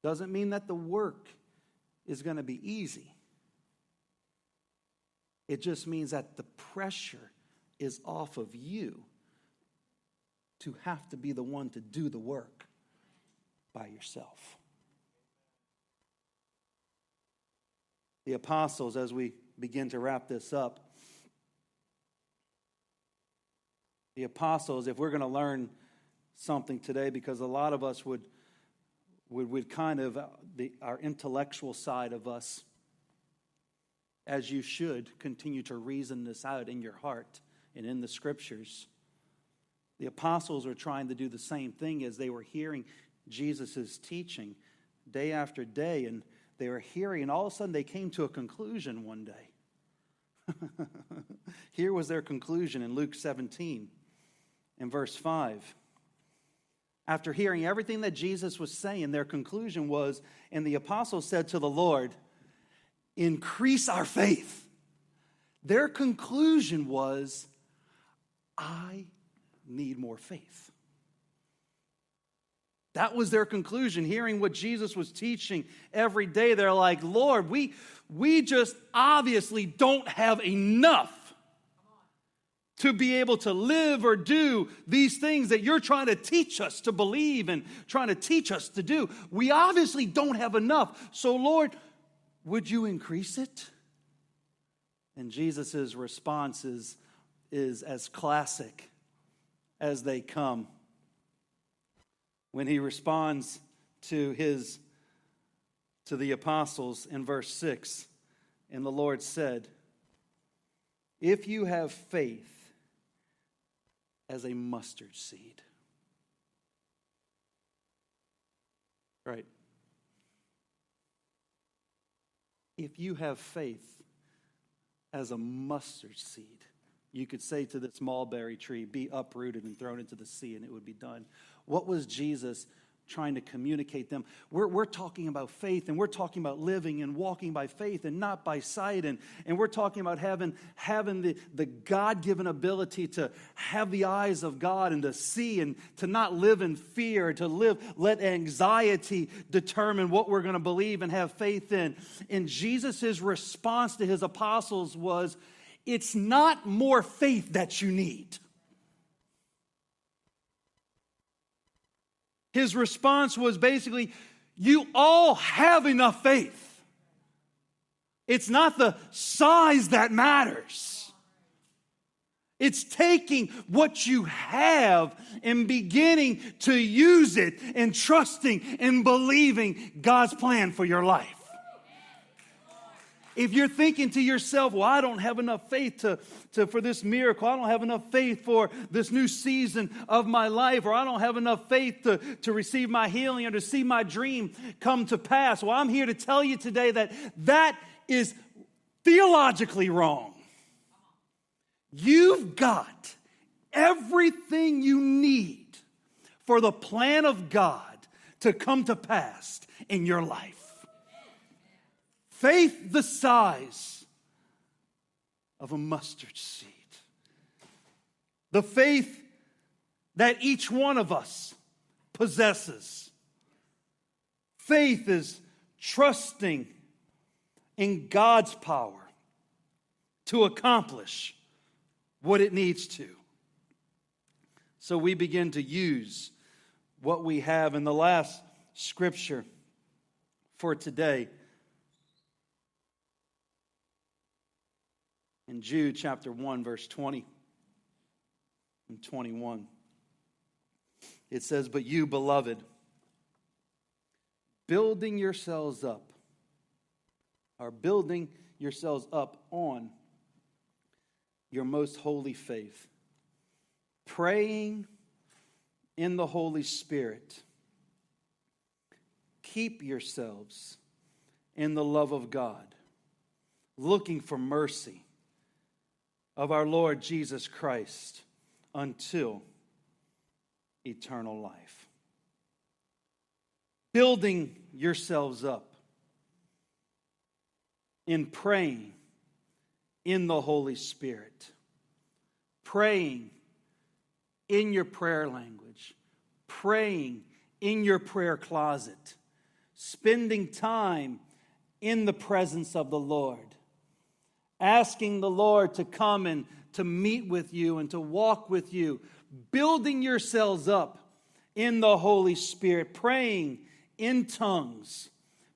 Doesn't mean that the work is going to be easy. It just means that the pressure is off of you to have to be the one to do the work by yourself. The apostles, as we begin to wrap this up, the apostles, if we're going to learn something today, because a lot of us would would, would kind of, uh, the, our intellectual side of us, as you should, continue to reason this out in your heart and in the scriptures. The apostles are trying to do the same thing as they were hearing Jesus' teaching day after day, and they were hearing, and all of a sudden they came to a conclusion one day. [laughs] Here was their conclusion in Luke 17, in verse 5. After hearing everything that Jesus was saying, their conclusion was, and the apostles said to the Lord, Increase our faith. Their conclusion was, I need more faith. That was their conclusion. Hearing what Jesus was teaching every day, they're like, Lord, we, we just obviously don't have enough to be able to live or do these things that you're trying to teach us to believe and trying to teach us to do. We obviously don't have enough. So, Lord, would you increase it? And Jesus' response is, is as classic as they come. When he responds to his to the apostles in verse 6. And the Lord said, If you have faith as a mustard seed. Right. If you have faith as a mustard seed, you could say to this mulberry tree, Be uprooted and thrown into the sea, and it would be done. What was Jesus trying to communicate them. We're, we're talking about faith and we're talking about living and walking by faith and not by sight. And, and we're talking about having, having the, the God given ability to have the eyes of God and to see and to not live in fear, to live, let anxiety determine what we're going to believe and have faith in. And Jesus' response to his apostles was, It's not more faith that you need. His response was basically, You all have enough faith. It's not the size that matters. It's taking what you have and beginning to use it and trusting and believing God's plan for your life. If you're thinking to yourself, well, I don't have enough faith to, to, for this miracle, I don't have enough faith for this new season of my life, or I don't have enough faith to, to receive my healing or to see my dream come to pass. Well, I'm here to tell you today that that is theologically wrong. You've got everything you need for the plan of God to come to pass in your life faith the size of a mustard seed. The faith that each one of us possesses. Faith is trusting in God's power to accomplish what it needs to. So we begin to use what we have in the last scripture for today in Jude chapter 1, verse 20 and 21. It says, But you, beloved, building yourselves up, are building yourselves up on your most holy faith, praying in the Holy Spirit. Keep yourselves in the love of God, looking for mercy of our Lord Jesus Christ until eternal life. Building yourselves up in praying in the Holy Spirit, praying in your prayer language, praying in your prayer closet, spending time in the presence of the Lord asking the Lord to come and to meet with you and to walk with you, building yourselves up in the Holy Spirit, praying in tongues,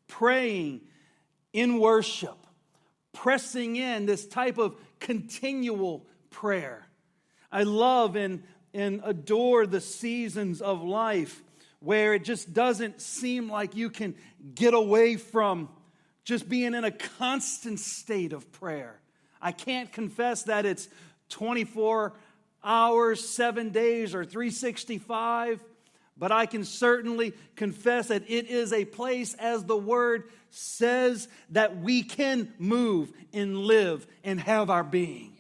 praying in worship, pressing in this type of continual prayer. I love and, and adore the seasons of life where it just doesn't seem like you can get away from just being in a constant state of prayer. I can't confess that it's 24 hours, seven days, or 365, but I can certainly confess that it is a place, as the word says, that we can move and live and have our being.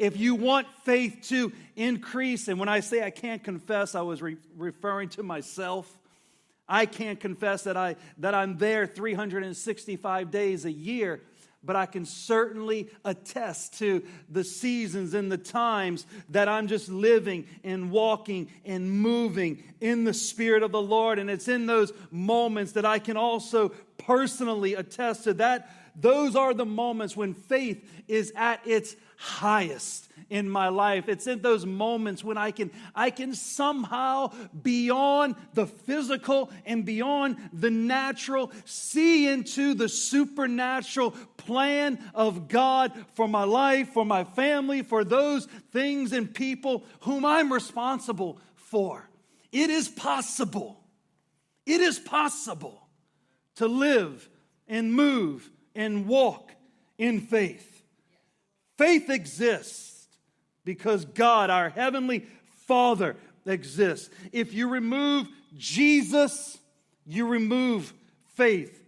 If you want faith to increase, and when I say I can't confess, I was re- referring to myself I can't confess that, I, that I'm there 365 days a year, but I can certainly attest to the seasons and the times that I'm just living and walking and moving in the Spirit of the Lord. And it's in those moments that I can also personally attest to that. Those are the moments when faith is at its highest in my life. It's in those moments when I can I can somehow beyond the physical and beyond the natural see into the supernatural plan of God for my life, for my family, for those things and people whom I'm responsible for. It is possible. It is possible to live and move and walk in faith. Faith exists because God, our Heavenly Father, exists. If you remove Jesus, you remove faith.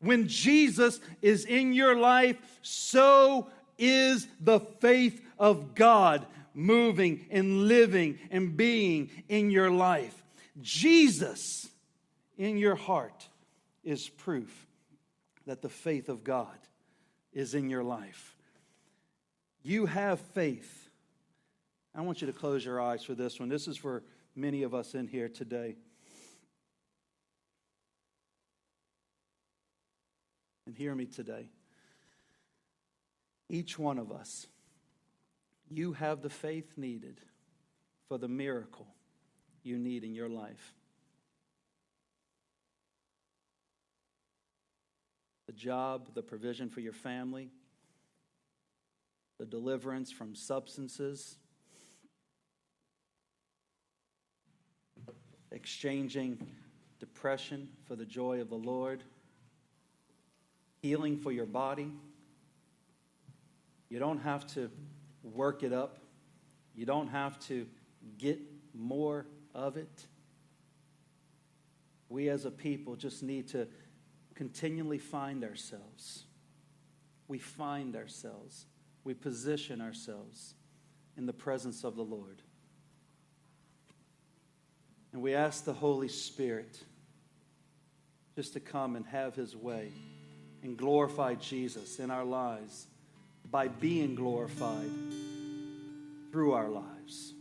When Jesus is in your life, so is the faith of God moving and living and being in your life. Jesus in your heart is proof that the faith of God is in your life. You have faith. I want you to close your eyes for this one. This is for many of us in here today. And hear me today. Each one of us, you have the faith needed for the miracle you need in your life. Job, the provision for your family, the deliverance from substances, exchanging depression for the joy of the Lord, healing for your body. You don't have to work it up, you don't have to get more of it. We as a people just need to continually find ourselves. We find ourselves. We position ourselves in the presence of the Lord. And we ask the Holy Spirit just to come and have his way and glorify Jesus in our lives by being glorified through our lives.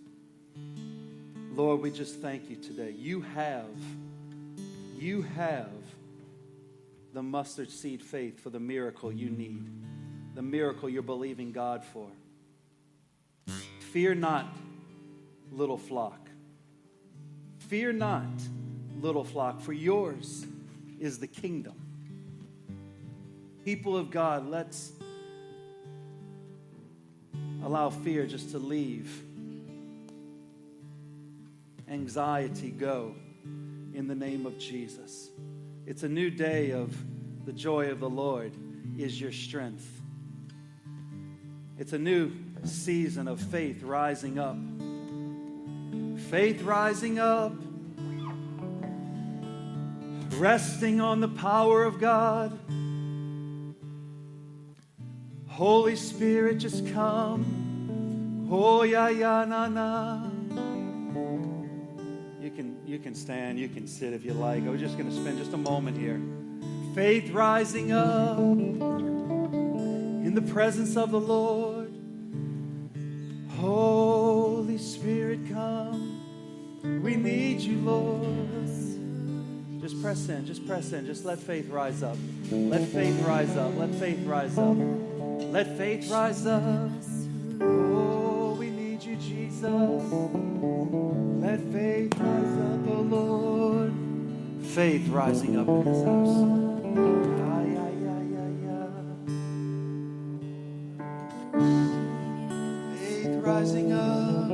Lord, we just thank you today. You have, you have the mustard seed faith for the miracle you need, the miracle you're believing God for. Fear not, little flock. Fear not, little flock, for yours is the kingdom. People of God, let's allow fear just to leave, anxiety go in the name of Jesus. It's a new day of the joy of the Lord is your strength. It's a new season of faith rising up. Faith rising up, resting on the power of God. Holy Spirit, just come. Oh, yeah, yeah, na, na. You can, you can stand, you can sit if you like. I was just going to spend just a moment here. Faith rising up in the presence of the Lord. Holy Spirit, come. We need you, Lord. Just press in, just press in. Just let faith rise up. Let faith rise up. Let faith rise up. Let faith rise up. Oh, we need you, Jesus. Let faith rise up, oh Lord. Faith rising up in this house. Faith rising up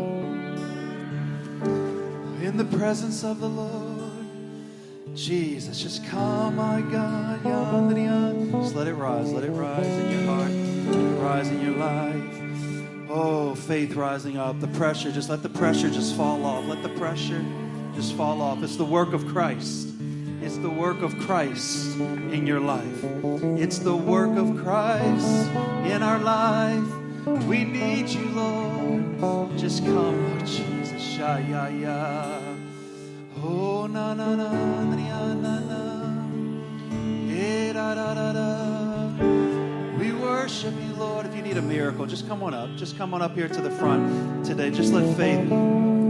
in the presence of the Lord. Jesus, just come, my God. Just let it rise. Let it rise in your heart. Rise in your life. Oh, faith rising up. The pressure, just let the pressure just fall off. Let the pressure just fall off. It's the work of Christ. It's the work of Christ in your life. It's the work of Christ in our life. We need you, Lord. Just come, Lord Jesus. Shaya. Oh, na na na na na na. Eh, da, da, da, da. Worship you, Lord. If you need a miracle, just come on up. Just come on up here to the front today. Just let faith,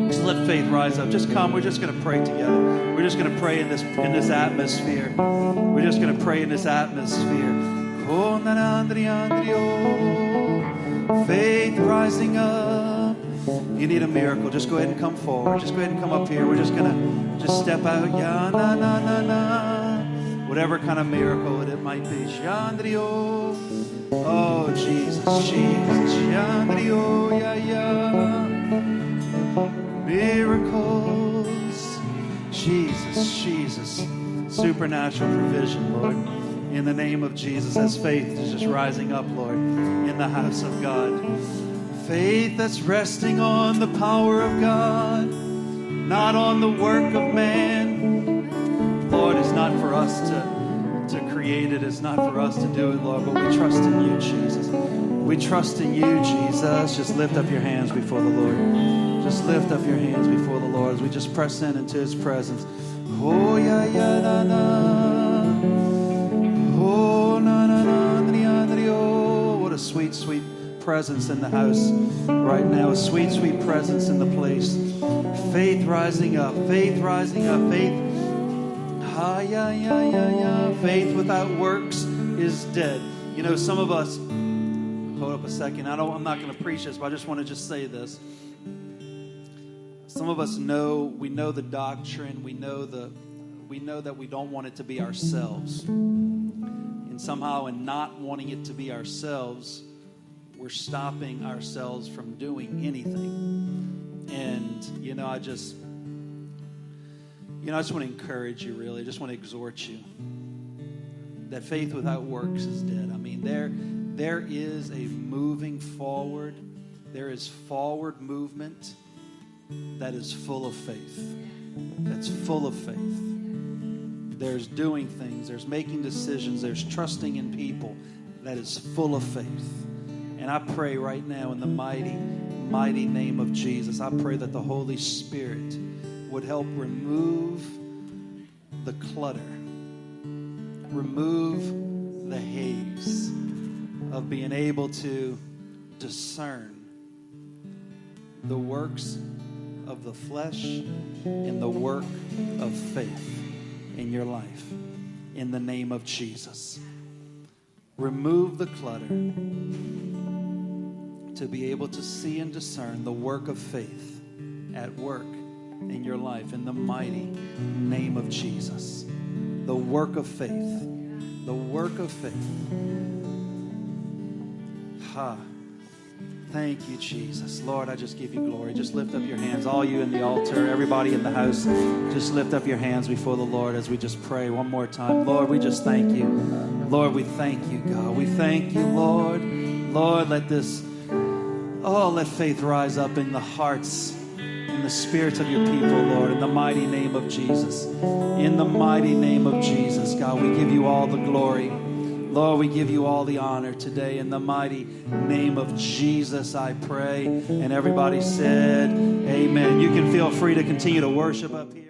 just let faith rise up. Just come. We're just going to pray together. We're just going to pray in this in this atmosphere. We're just going to pray in this atmosphere. Oh, na. Oh. Faith rising up. You need a miracle. Just go ahead and come forward. Just go ahead and come up here. We're just to just step out. Ya na na na na. Whatever kind of miracle it might be. Shandrio. Oh, Jesus, Jesus. Miracles. Jesus, Jesus. Supernatural provision, Lord. in the name of Jesus as faith is just rising up, Lord, in the house of God. Faith that's resting on the power of God, not on the work of man. Lord, it's not for us to, to create it, it's not for us to do it, Lord, but we trust in you, Jesus. We trust in you, Jesus. Just lift up your hands before the Lord. Just lift up your hands before the Lord as we just press in into his presence. Oh, yeah, yeah, na, na. Oh, na, na, na, oh. What a sweet, sweet presence in the house right now. A sweet, sweet presence in the place. Faith rising up, faith rising up, faith. Ah, yeah, yeah, yeah, yeah. Faith without works is dead. You know, some of us, hold up a second. I don't, I'm not going to preach this, but I just want to just say this. Some of us know, we know the doctrine, we know the, we know that we don't want it to be ourselves. And somehow, in not wanting it to be ourselves, we're stopping ourselves from doing anything. And, you know, I just, you know, I just want to encourage you, really. I just want to exhort you that faith without works is dead. I mean, there, there is a moving forward, there is forward movement that is full of faith. That's full of faith. There's doing things, there's making decisions, there's trusting in people that is full of faith. And I pray right now in the mighty, mighty name of Jesus, I pray that the Holy Spirit would help remove the clutter, remove the haze of being able to discern the works of the flesh and the work of faith in your life in the name of Jesus. Remove the clutter to be able to see and discern the work of faith at work in your life in the mighty name of Jesus. The work of faith. The work of faith. Ha. Thank you, Jesus. Lord, I just give you glory. Just lift up your hands, all you in the altar, everybody in the house. Just lift up your hands before the Lord as we just pray one more time. Lord, we just thank you. Lord, we thank you, God. We thank you, Lord. Lord, let this, oh, let faith rise up in the hearts in the spirits of your people, Lord, in the mighty name of Jesus. In the mighty name of Jesus, God, we give you all the glory. Lord, we give you all the honor today. In the mighty name of Jesus, I pray. And everybody said, Amen. You can feel free to continue to worship up here.